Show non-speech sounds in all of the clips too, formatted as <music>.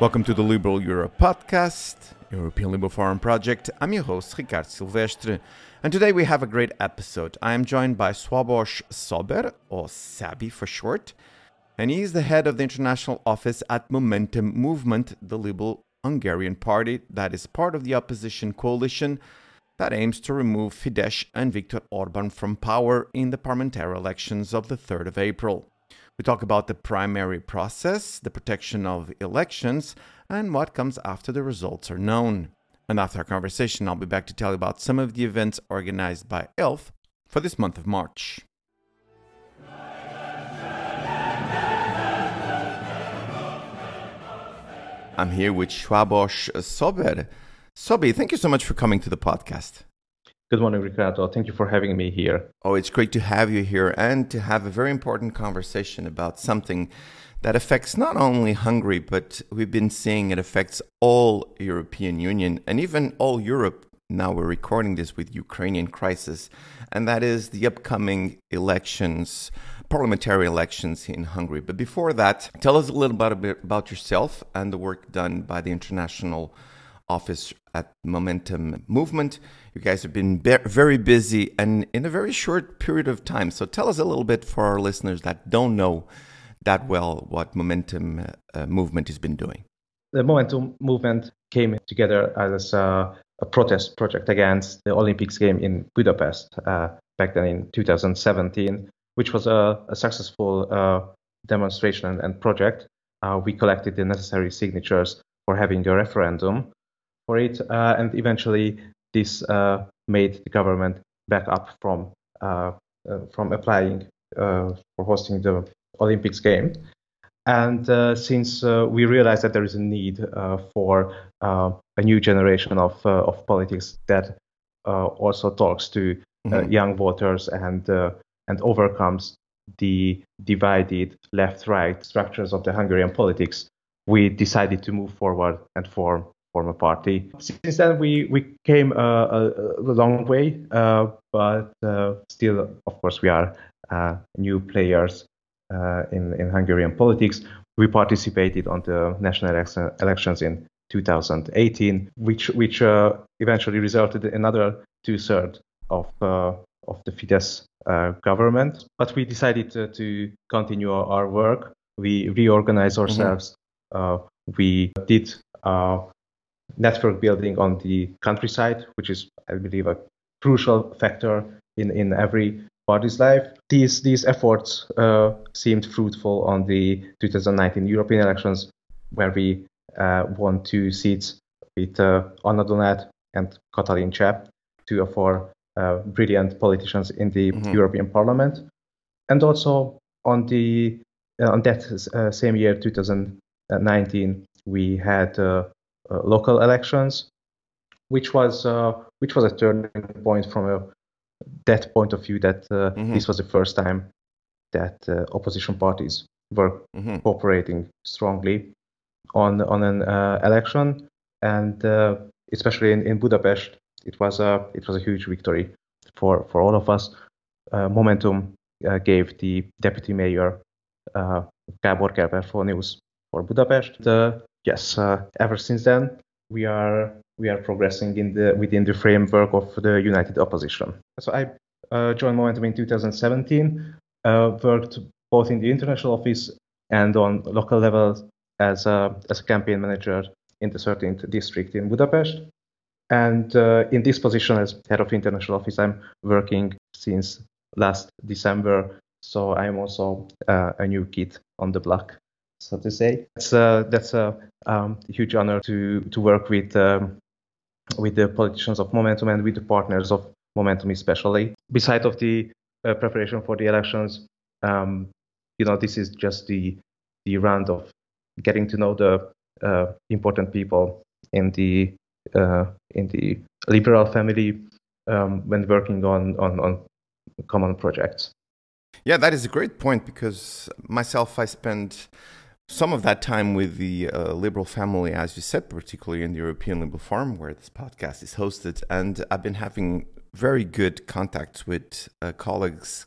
Welcome to the Liberal Europe podcast, European Liberal Forum Project. I'm your host, Ricardo Silvestre, and today we have a great episode. I am joined by Swabosh Sober, or Szabi for short, and he is the head of the international office at Momentum Movement, the Liberal Hungarian party that is part of the opposition coalition that aims to remove Fidesz and Viktor Orban from power in the parliamentary elections of the 3rd of April. We talk about the primary process, the protection of elections, and what comes after the results are known. And after our conversation, I'll be back to tell you about some of the events organized by ELF for this month of March. I'm here with Swabosh Sober. Szabi, thank you so much for coming to the podcast. Good morning, Ricardo. Thank you for having me here. Oh, it's great to have you here and to have a very important conversation about something that affects not only Hungary, but we've been seeing it affects all European Union and even all Europe. Now we're recording this with Ukrainian crisis, and that is the upcoming elections parliamentary elections in Hungary. But before that, tell us a little bit about yourself and the work done by the International Office at Momentum Movement. You guys have been very busy and in a very short period of time. So tell us a little bit for our listeners that don't know that well what Momentum uh, Movement has been doing. The Momentum Movement came together as a, a protest project against the Olympics game in Budapest uh, back then in 2017 which was a, a successful uh, demonstration and, and project. Uh, we collected the necessary signatures for having a referendum for it, uh, and eventually this uh, made the government back up from uh, uh, from applying for hosting the Olympics game. And since we realized that there is a need for a new generation of of politics that also talks to mm-hmm. young voters and and overcomes the divided left-right structures of the Hungarian politics, we decided to move forward and form form a party. Since then, we we came uh, a, a, long way, uh, but uh, still, of course, we are uh, new players uh, in in Hungarian politics. We participated on the national elections in 2018, which which uh, eventually resulted in another two thirds of of the Fidesz uh, government. But we decided to, to continue our, our, work. We reorganized mm-hmm. ourselves. Mm-hmm. Uh, we did uh, network building on the countryside, which is, I believe, a crucial factor in, in every party's life. These these efforts uh, seemed fruitful on the 2019 European elections, where we uh, won two seats with uh, Anna Donáth and Katalin Cseh, two of our uh, brilliant politicians in the mm-hmm. European Parliament, and also on the uh, on that uh, same year, 2019, we had local elections, which was which was a turning point from a that point of view that mm-hmm. this was the first time that opposition parties were mm-hmm. cooperating strongly on on an uh, election, and uh, especially in, in Budapest, it was a it was a huge victory for for all of us. Uh, Momentum uh, gave the deputy mayor uh, Gábor Kerpel-Fronius for Budapest. Yes, ever since then we are we are progressing in the within the framework of the United Opposition. So I uh, joined Momentum in 2017, uh, worked both in the international office and on local level as a, as a campaign manager in the 13th district in Budapest. And uh, in this position as head of international office, I'm working since last December. So I'm also uh, a new kid on the block, so to say. That's, uh, that's a um, huge honor to, to work with, um, with the politicians of Momentum and with the partners of Momentum especially. Besides of the uh, preparation for the elections, um, you know, this is just the, the round of getting to know the uh, important people in the uh, in the liberal family um, when working on, on, on common projects. Yeah, that is a great point because myself, I spent some of that time with the uh, liberal family, as you said, particularly in the European Liberal Forum, where this podcast is hosted. And I've been having very good contacts with uh, colleagues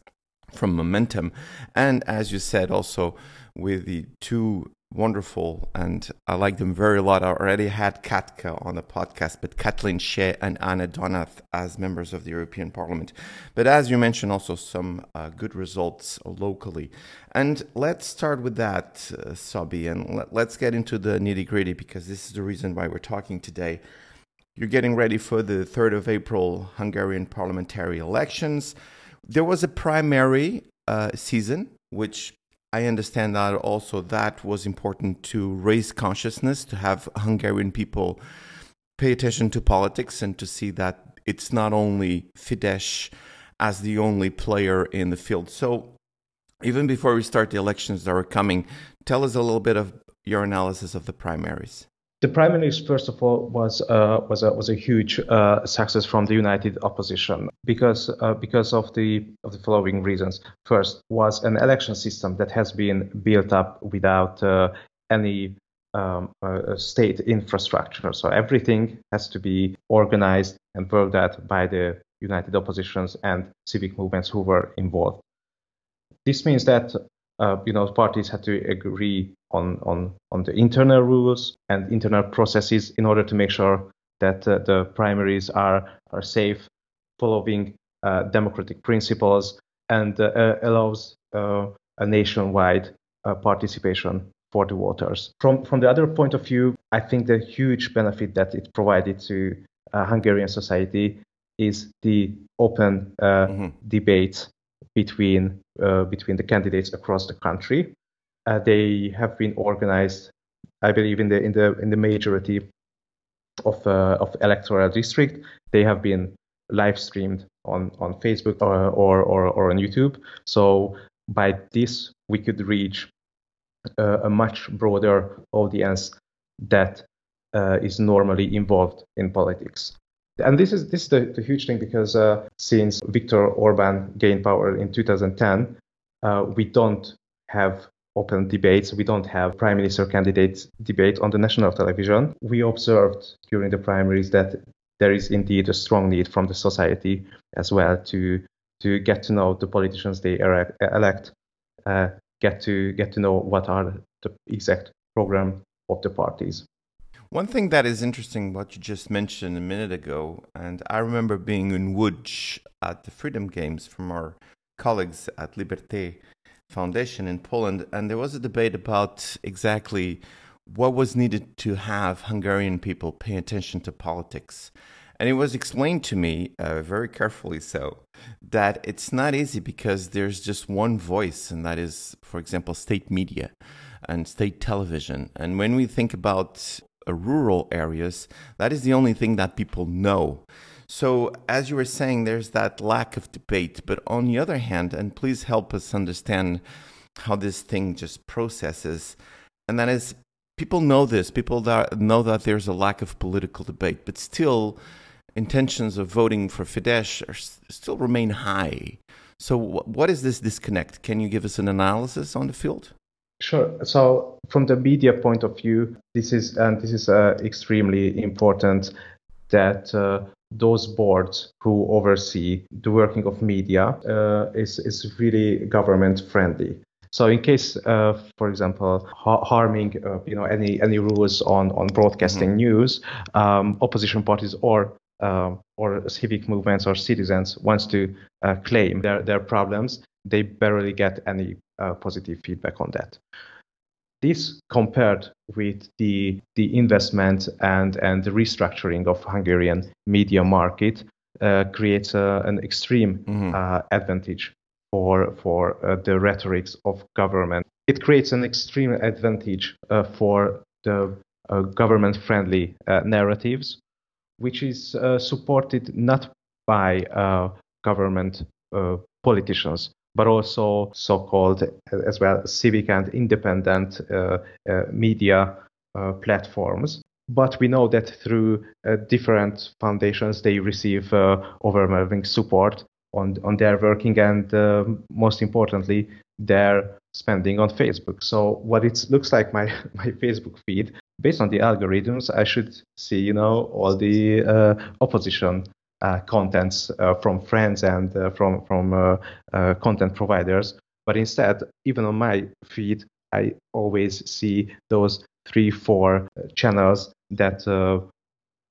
from Momentum. And as you said, also with the two wonderful, and I like them very a lot. I already had Katka on the podcast, but Katalin Cseh and Anna Donáth as members of the European Parliament. But as you mentioned, also some uh, good results locally. And let's start with that, uh, Szabi, and let, let's get into the nitty gritty because this is the reason why we're talking today. You're getting ready for the 3rd of April Hungarian parliamentary elections. There was a primary uh, season, which I understand that also that was important to raise consciousness, to have Hungarian people pay attention to politics and to see that it's not only Fidesz as the only player in the field. So, even before we start the elections that are coming, tell us a little bit of your analysis of the primaries. The primaries, first of all, was uh, was a was a huge uh, success from the united opposition because uh, because of the of the following reasons. First, was an election system that has been built up without uh, any um, uh, state infrastructure. So everything has to be organized and worked out by the united oppositions and civic movements who were involved. This means that uh, you know parties had to agree on, on, on the internal rules and internal processes in order to make sure that uh, the primaries are, are safe, following uh, democratic principles, and uh, uh allows uh, a nationwide uh, participation for the voters. From, from the other point of view, I think the huge benefit that it provided to Hungarian society is the open mm-hmm. debate between between the candidates across the country. Uh, they have been organized, I believe, in the in the in the majority of uh, of electoral district. They have been live streamed on on Facebook or, or or, or on YouTube. So by this, we could reach uh, a much broader audience that uh, is normally involved in politics. And this is this is the, the huge thing because uh, since Viktor Orban gained power in 2010, uh, we don't have open debates. We don't have prime minister candidates debate on the national television. We observed during the primaries that there is indeed a strong need from the society as well to to get to know the politicians they elect, uh, get to get to know what are the exact program of the parties. One thing that is interesting, what you just mentioned a minute ago, and I remember being in Łódź at the Freedom Games from our colleagues at Liberté Foundation in Poland, and there was a debate about exactly what was needed to have Hungarian people pay attention to politics. And it was explained to me, uh, very carefully so, that it's not easy because there's just one voice, and that is, for example, state media and state television. And when we think about Uh, rural areas, that is the only thing that people know. So, as you were saying, there's that lack of debate. But on the other hand, and please help us understand how this thing just processes, and that is people know this, people that know that there's a lack of political debate, but still intentions of voting for Fidesz are, still remain high. So, what is this disconnect? Can you give us an analysis on the field? Sure. So, from the media point of view, this is and this is uh, extremely important that uh, those boards who oversee the working of media uh, is, is really government friendly. So in case, uh, for example, ha- harming uh, you know any any rules on on broadcasting mm-hmm. news, um, opposition parties or um, or civic movements or citizens wants to uh, claim their their problems, they barely get any uh, positive feedback on that. This compared with the, the investment and, and the restructuring of Hungarian media market uh, creates uh, an extreme mm-hmm. uh, advantage for, for uh, the rhetorics of government. It creates an extreme advantage uh, for the uh, government-friendly narratives, which is supported not by government politicians, but also so-called as well civic and independent uh, uh, media uh, platforms. But we know that through different foundations, they receive overwhelming support on on their working and uh, most importantly their spending on Facebook. So what it looks like my <laughs> my Facebook feed based on the algorithms, I should see you know all the uh, opposition contents uh, from friends and uh, from from content providers. But instead, even on my feed, I always see those three, four channels that uh,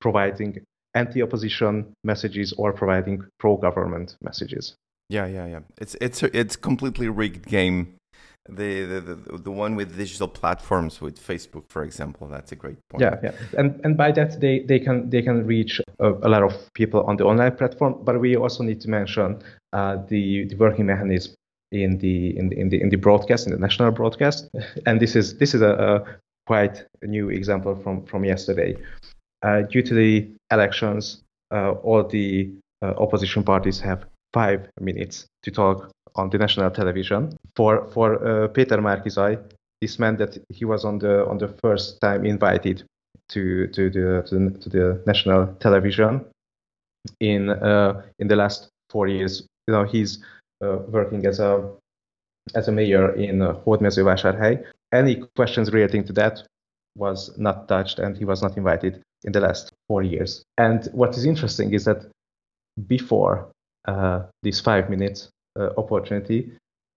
providing anti-opposition messages or providing pro-government messages. Yeah, yeah, yeah. It's it's a, it's completely rigged game. The, the the one with digital platforms with Facebook, for example, that's a great point. Yeah, yeah, and and by that they, they can they can reach a, a lot of people on the online platform. But we also need to mention uh, the the working mechanism in the in the in the in the broadcast in the national broadcast, <laughs> and this is this is a, a quite new example from from yesterday. Uh, due to the elections, uh, all the uh, opposition parties have five minutes to talk on the national television. For for uh, Peter Márki-Zay, this meant that he was on the on the first time invited to to the to the, to the national television in uh, in the last four years. You know, he's uh, working as a as a mayor in uh, Hódmezővásárhely. Any questions relating to that was not touched, and he was not invited in the last four years. And what is interesting is that before uh, this five minutes uh, Uh, opportunity,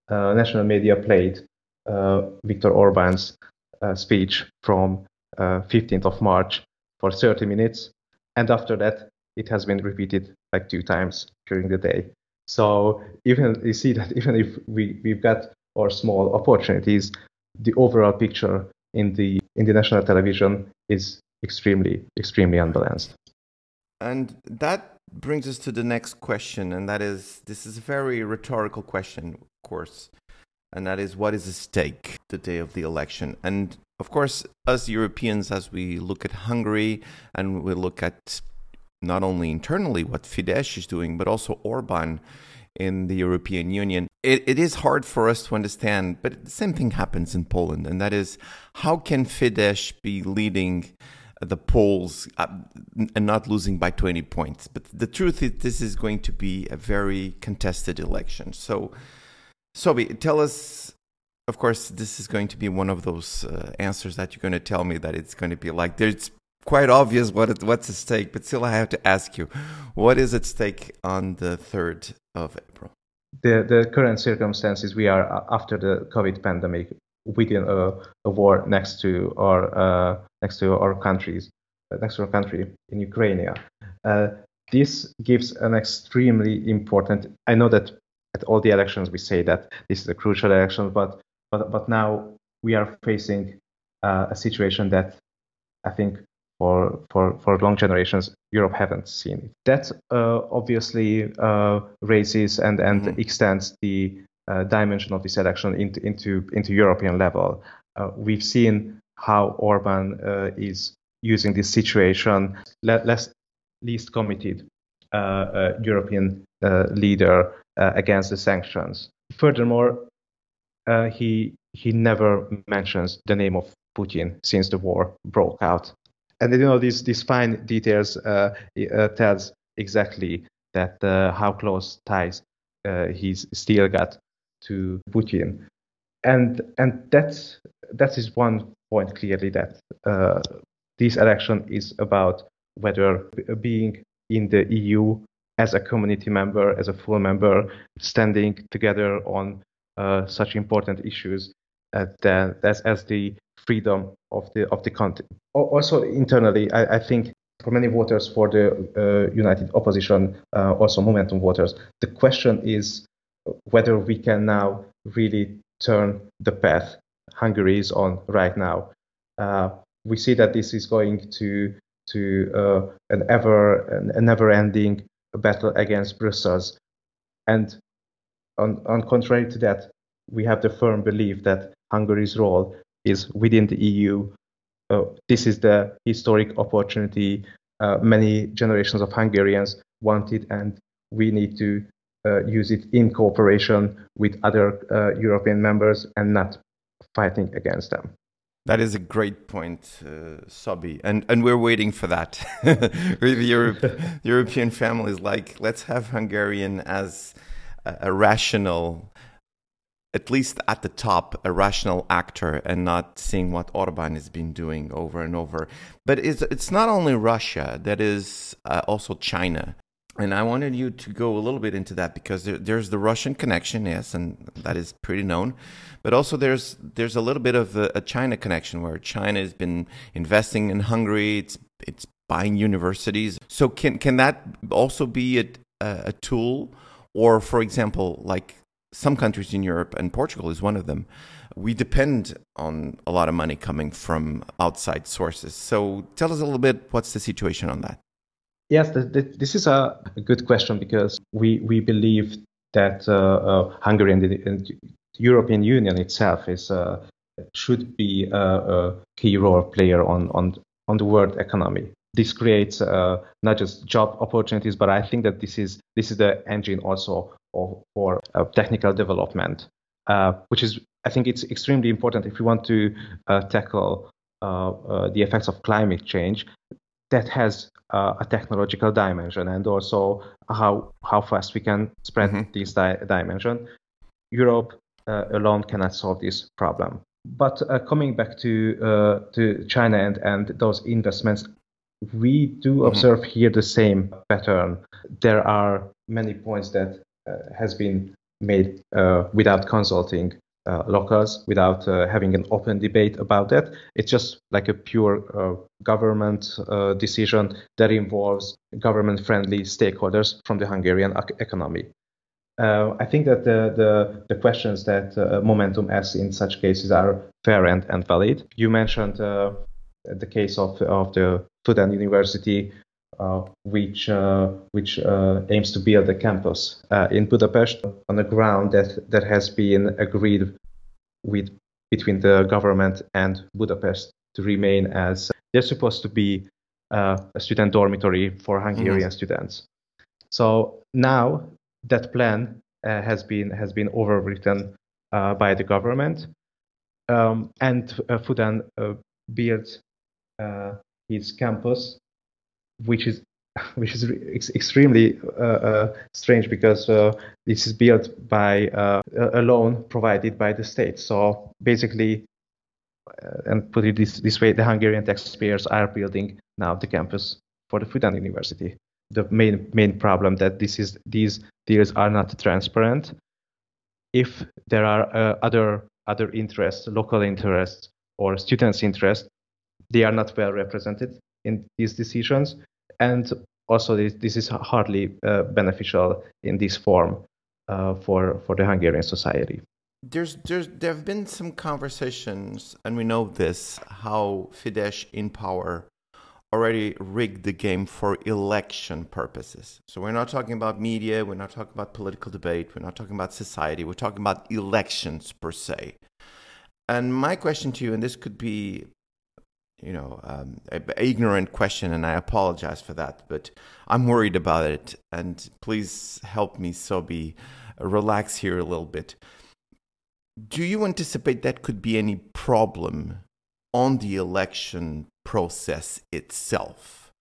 uh, national media played uh, Viktor Orban's uh, speech from 15th of March for 30 minutes, and after that, it has been repeated like two times during the day. So even you see that <laughs> even if we, we've got our small opportunities, the overall picture in the in the national television is extremely extremely unbalanced. And that brings us to the next question, and that is this is a very rhetorical question, of course, and that is what is at stake the day of the election? And of course, us Europeans, as we look at Hungary and we look at not only internally what Fidesz is doing, but also Orban in the European Union, it, it is hard for us to understand. But the same thing happens in Poland, and that is how can Fidesz be leading the polls uh, and not losing by 20 points. But the truth is, this is going to be a very contested election. So, Szabi, tell us. Of course, this is going to be one of those uh, answers that you're going to tell me that it's going to be like there's quite obvious what it, what's at stake, but still I have to ask you, what is at stake on the third of April? The the current circumstances we are uh, after the COVID pandemic within a, a war next to our uh, next to our countries, uh, next to our country in Ukraine. Uh, this gives an extremely important. I know that at all the elections we say that this is a crucial election, but but but now we are facing uh, a situation that I think for for for long generations Europe haven't seen. That uh, obviously uh, raises and and mm-hmm. extends the uh, dimension of this election into into into European level. Uh, we've seen how Orban uh, is using this situation, le- less least committed European leader against the sanctions. Furthermore, he he never mentions the name of Putin since the war broke out. And you know these these fine details uh, uh, tells exactly that uh, how close ties he's still got to Putin. And and that's that is one point clearly that uh, this election is about whether being in the EU as a community member, as a full member, standing together on uh, such important issues uh, that, as, as the freedom of the of the country. Also internally, I, I think for many voters for the uh, United Opposition, uh, also Momentum voters, the question is whether we can now really turn the path Hungary is on right now. Uh, we see that this is going to to uh, an ever a never-ending battle against Brussels, and on, on contrary to that, we have the firm belief that Hungary's role is within the EU. Uh, this is the historic opportunity uh, many generations of Hungarians wanted, and we need to use it in cooperation with other uh, European members and not fighting against them. That is a great point, uh, Szabi, and and we're waiting for that. <laughs> with Europe, <laughs> European families, like let's have Hungarian as a, a, rational, at least at the top, a rational actor, and not seeing what Orban has been doing over and over. But it's it's not only Russia; that is uh, also China And I wanted you to go a little bit into that because there, there's the Russian connection, yes, and that is pretty known. But also there's there's a little bit of a, a China connection where China has been investing in Hungary. It's it's buying universities. So can can that also be a, a tool, or for example, like some countries in Europe and Portugal is one of them. We depend on a lot of money coming from outside sources. So tell us a little bit what's the situation on that. Yes, this is a, a, good question because we, we believe that uh, uh, Hungary and the, and European Union itself is uh, should be a, a, key role player on, on, on the world economy. This creates uh, not just job opportunities, but I think that this is this is the engine also of, for uh, technical development, uh, which is I think it's extremely important if we want to tackle the effects of climate change that has uh, a technological dimension and also how how fast we can spread mm-hmm. this di- dimension. Europe uh, alone cannot solve this problem. But uh, coming back to uh, to China and, and those investments, we do mm-hmm. observe here the same pattern. There are many points that uh, has been made uh, without consulting uh, locals without uh, having an open debate about that. It's just like a pure uh, government uh, decision that involves government friendly stakeholders from the Hungarian economy. Uh, I think that the, the, the questions that uh, Momentum asks in such cases are fair and, and valid. You mentioned the case of, of the Fudan University which uh, which uh, aims to build a campus in Budapest on a ground that that has been agreed with between the government and Budapest to remain as they're supposed to be a student dormitory for Hungarian mm-hmm. students. So now that plan uh, has been has been overwritten uh, by the government, um, and uh, Fudan built his campus which is <laughs> which is ex- extremely uh, uh, strange because uh, this is built by uh, a loan provided by the state. So basically, uh, and put it this, this way, the Hungarian taxpayers are building now the campus for the Fudan University. The main main problem that this is these deals are not transparent. If there are uh, other other interests, local interests, or students' interests, they are not well represented in these decisions, and also this, this is hardly uh, beneficial in this form uh, for for the Hungarian society. There's there's there have been some conversations, and we know this how Fidesz in power already rigged the game for election purposes. So we're not talking about media, we're not talking about political debate, we're not talking about society, we're talking about elections per se. And my question to you, and this could be you know, um, ignorant question, and I apologize for that, but I'm worried about it. And please help me, Szabi, relax here a little bit. Do you anticipate that could be any problem on the election process itself?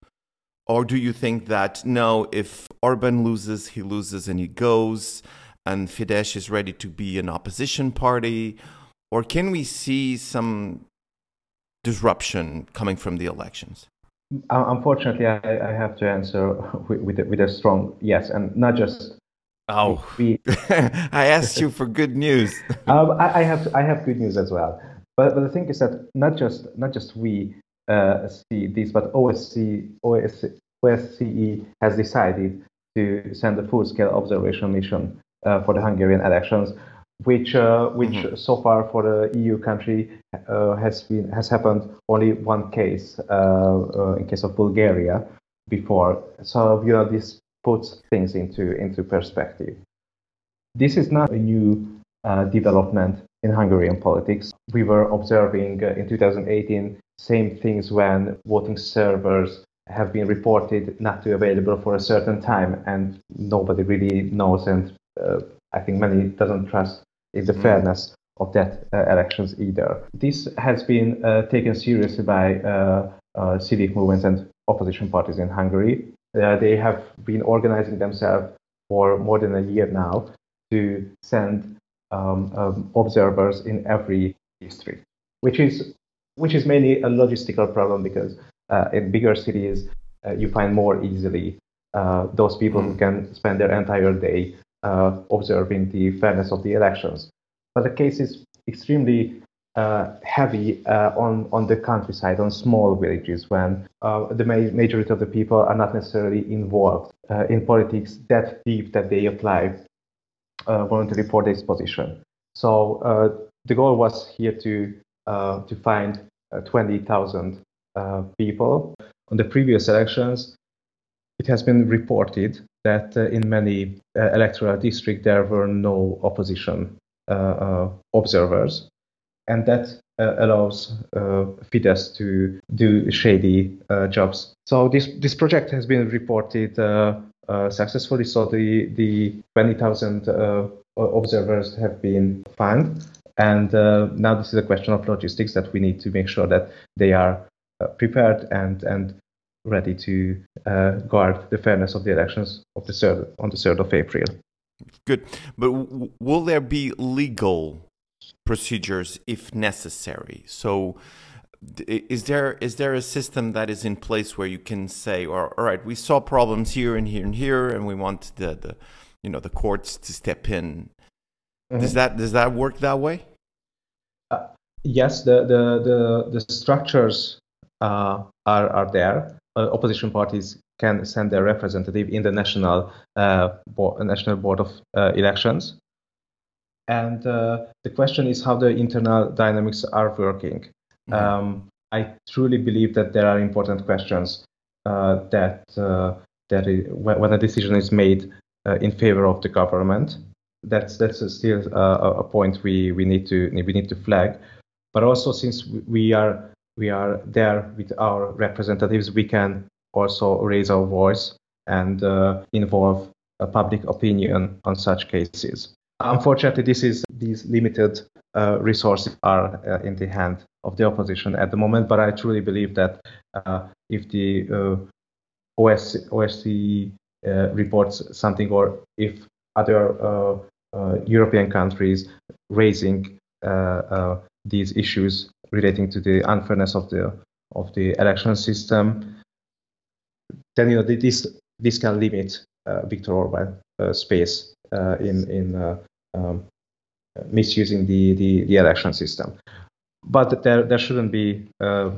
Or do you think that no, if Orban loses, he loses and he goes, and Fidesz is ready to be an opposition party? Or can we see some disruption coming from the elections? Unfortunately, I, I have to answer <laughs> with, with, a, with a strong yes, and not just. Oh, we, <laughs> I asked you for good news. <laughs> um, I, I, have I have good news as well, but but the thing is that not just not just we uh, see this, but OSCE, OSCE, OSCE has decided to send a full-scale observation mission uh, for the Hungarian elections, which uh, which mm-hmm. so far for the EU country uh, has been has happened only one case uh, uh, in case of Bulgaria before. So you know this puts things into into perspective. This is not a new uh, development in Hungarian politics. We were observing uh, in 2018 same things when voting servers have been reported not to be available for a certain time and nobody really knows and I think many doesn't trust in the mm. fairness of that uh, elections either. This has been uh, taken seriously by uh, uh civic movements and opposition parties in Hungary. Uh, they have been organizing themselves for more than a year now to send um, um, observers in every district, which is which is mainly a logistical problem because uh, in bigger cities you find more easily those people mm. who can spend their entire day Uh, observing the fairness of the elections. But the case is extremely uh, heavy uh, on on the countryside, on small villages, when uh, the ma- majority of the people are not necessarily involved uh, in politics that deep that they apply uh, voluntarily for this position. So the goal was here to to find 20,000 people. On the previous elections, it has been reported that uh, in many uh, electoral districts there were no opposition uh, observers and that uh, allows uh, Fidesz to do shady uh, jobs. So this this project has been reported uh, uh, successfully. So the the 20,000 uh, observers have been found, and now this is a question of logistics that we need to make sure that they are prepared and and ready to guard the fairness of the elections of the third on the third of April. Good, but w- will there be legal procedures if necessary. So is there is there a system that is in place where you can say or all right we saw problems here and here and here and we want the, the you know the courts to step in mm-hmm. does that does that work that way uh, yes the the the, the structures uh, are are there uh, opposition parties can send their representative in the national uh, bo- national board of uh, elections and uh, the question is how the internal dynamics are working. Mm-hmm. Um, I truly believe that there are important questions uh, that uh, that is, when a decision is made uh, in favor of the government. That's that's still uh, a point we, we need to we need to flag. But also since we are we are there with our representatives, we can also raise our voice and uh, involve public opinion on such cases. Unfortunately, this is these limited uh, resources are uh, in the hand of the opposition at the moment. But I truly believe that uh, if the uh, OS, OSCE uh, reports something, or if other uh, European countries raising these issues relating to the unfairness of the of the election system, then you know this this can limit Viktor Orban space in in um, misusing the, the, the, election system. But there, there shouldn't be uh,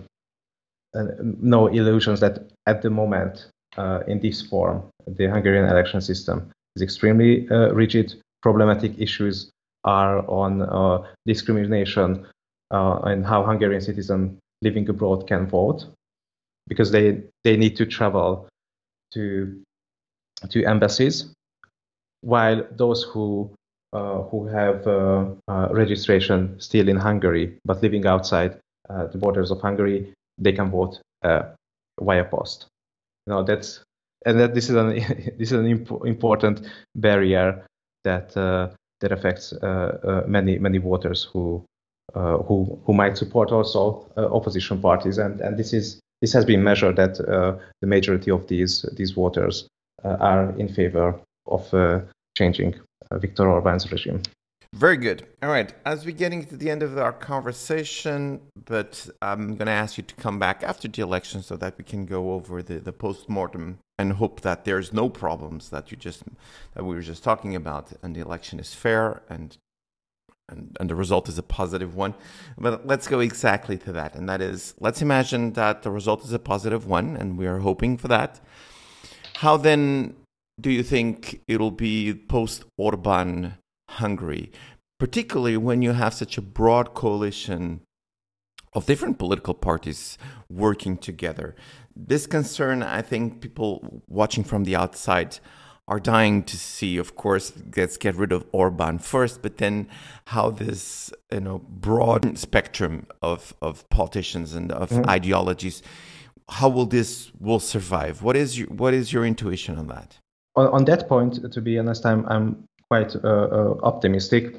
uh, no illusions that at the moment, uh, in this form, the Hungarian election system is extremely uh, rigid. Problematic issues are on uh, discrimination uh, and how Hungarian citizens living abroad can vote, because they, they need to travel to to embassies, while those who uh, who have uh, uh, registration still in Hungary but living outside the borders of Hungary, they can vote via post. You know that's and that this is an <laughs> this is an imp- important barrier that that affects many many voters who uh, who who might support also uh, opposition parties, and and this is this has been measured that uh, the majority of these these voters are in favor of changing uh, Viktor Orban's regime. Very good. All right. As we're getting to the end of our conversation, but I'm going to ask you to come back after the election so that we can go over the, the post mortem and hope that there's no problems that you just that we were just talking about, and the election is fair and and, and the result is a positive one. But let's go exactly to that, and that is let's imagine that the result is a positive one, and we are hoping for that. How then do you think it'll be post Orban Hungary, particularly when you have such a broad coalition of different political parties working together? This concern, I think people watching from the outside are dying to see, of course, let's get rid of Orban first, but then how this you know broad spectrum of, of politicians and of mm-hmm. ideologies, how will this will survive? What is your what is your intuition on that? on, on that point, to be honest, I'm, I'm quite uh, uh, optimistic.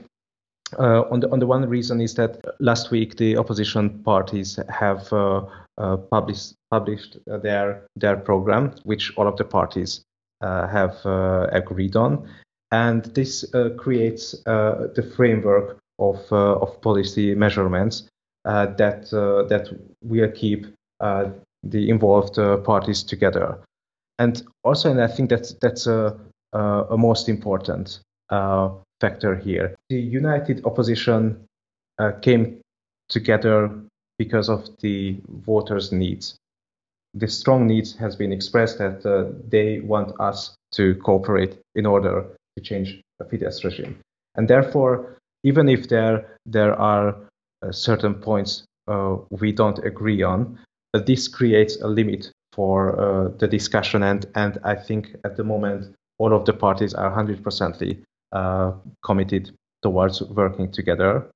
Uh, on the on the one reason is that last week the opposition parties have uh, uh, published published their their program, which all of the parties Uh, have uh, agreed on, and this uh, creates the framework of of policy measurements that that will keep the involved parties together. And also, and I think that's that's a a, most important uh, factor here. The united opposition uh, came together because of the voters' needs. The strong needs has been expressed that uh, they want us to cooperate in order to change the Fidesz regime. And therefore, even if there there are uh, certain points uh, we don't agree on, but this creates a limit for uh, the discussion. And and I think at the moment all of the parties are 100% uh, committed towards working together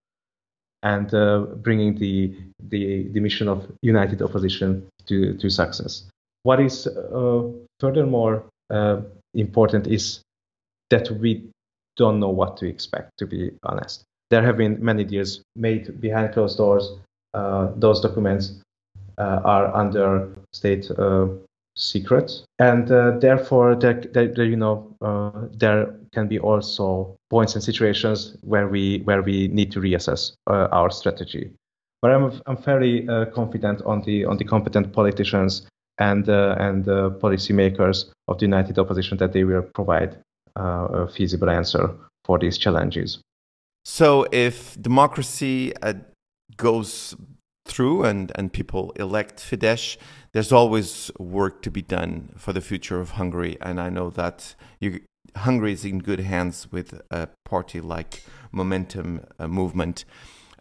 and uh, bringing the, the, the mission of united opposition to, to success. What is uh, furthermore uh, important is that we don't know what to expect, to be honest. There have been many deals made behind closed doors. Uh, those documents uh, are under state uh, secret, and therefore, there, there, you know, there can be also points and situations where we where we need to reassess uh, our strategy. But I'm I'm fairly uh, confident on the on the competent politicians and uh, and policymakers of the united opposition that they will provide uh, a feasible answer for these challenges. So, if democracy uh, goes through and, and people elect Fidesz, there's always work to be done for the future of Hungary. And I know that you, Hungary is in good hands with a party like Momentum uh, Movement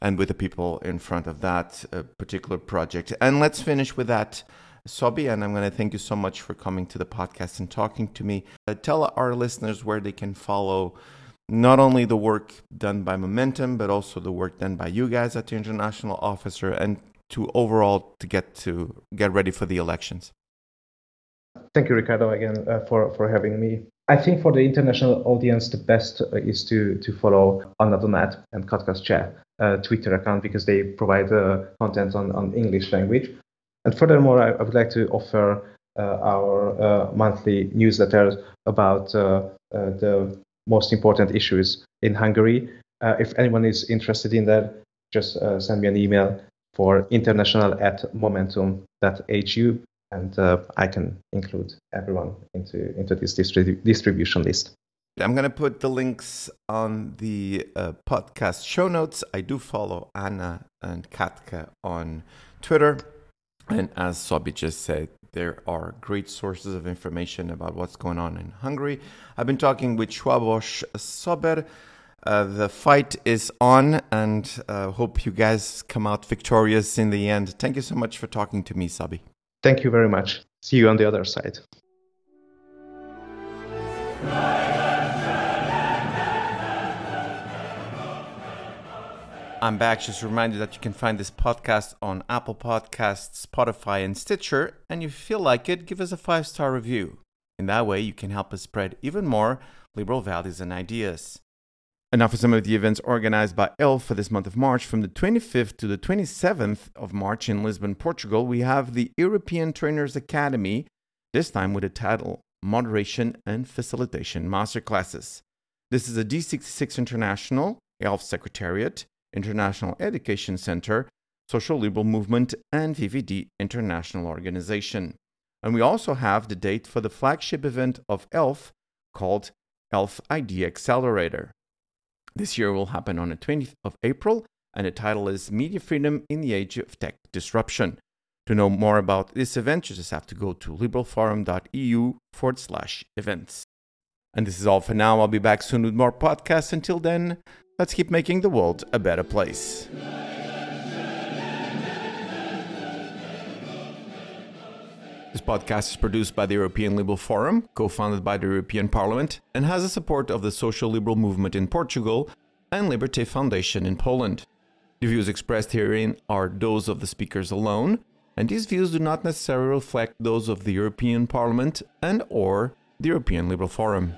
and with the people in front of that uh, particular project. And let's finish with that. Szabi, and I'm going to thank you so much for coming to the podcast and talking to me. Uh, tell our listeners where they can follow not only the work done by Momentum, but also the work done by you guys at the International Officer and to overall to get to get ready for the elections. Thank you, Ricardo, again uh, for, for having me. I think for the international audience, the best uh, is to, to follow Anna Donáth and Katka's Chat uh, Twitter account because they provide uh, content on, on English language. And furthermore, I, I would like to offer uh, our uh, monthly newsletters about uh, the most important issues in Hungary. if anyone is interested in that, just send me an email for international at momentum.hu and uh, I can include everyone into into this distri- distribution list. I'm going to put the links on the uh, podcast show notes. I do follow Anna and Katka on Twitter. And as Szabi just said, there are great sources of information about what's going on in Hungary. I've been talking with Schwabos Sober. Uh, the fight is on, and uh, hope you guys come out victorious in the end. Thank you so much for talking to me, Szabi. Thank you very much. See you on the other side. I'm back. Just a reminder that you can find this podcast on Apple Podcasts, Spotify, and Stitcher. And if you feel like it, give us a five star review. In that way, you can help us spread even more liberal values and ideas. And now for some of the events organized by ELF for this month of March. From the 25th to the 27th of March in Lisbon, Portugal, we have the European Trainers Academy, this time with the title Moderation and Facilitation Masterclasses. This is a D66 International, ELF Secretariat, International Education Center, Social Liberal Movement, and VVD International Organization. And we also have the date for the flagship event of ELF called ELF ID Accelerator. This year will happen on the 20th of April, and the title is Media Freedom in the Age of Tech Disruption. To know more about this event, you just have to go to liberalforum.eu forward slash events. And this is all for now. I'll be back soon with more podcasts. Until then, let's keep making the world a better place. This podcast is produced by the European Liberal Forum, co founded by the European Parliament, and has the support of the Social Liberal Movement in Portugal and Liberté Foundation in Poland. The views expressed herein are those of the speakers alone, and these views do not necessarily reflect those of the European Parliament and or the European Liberal Forum.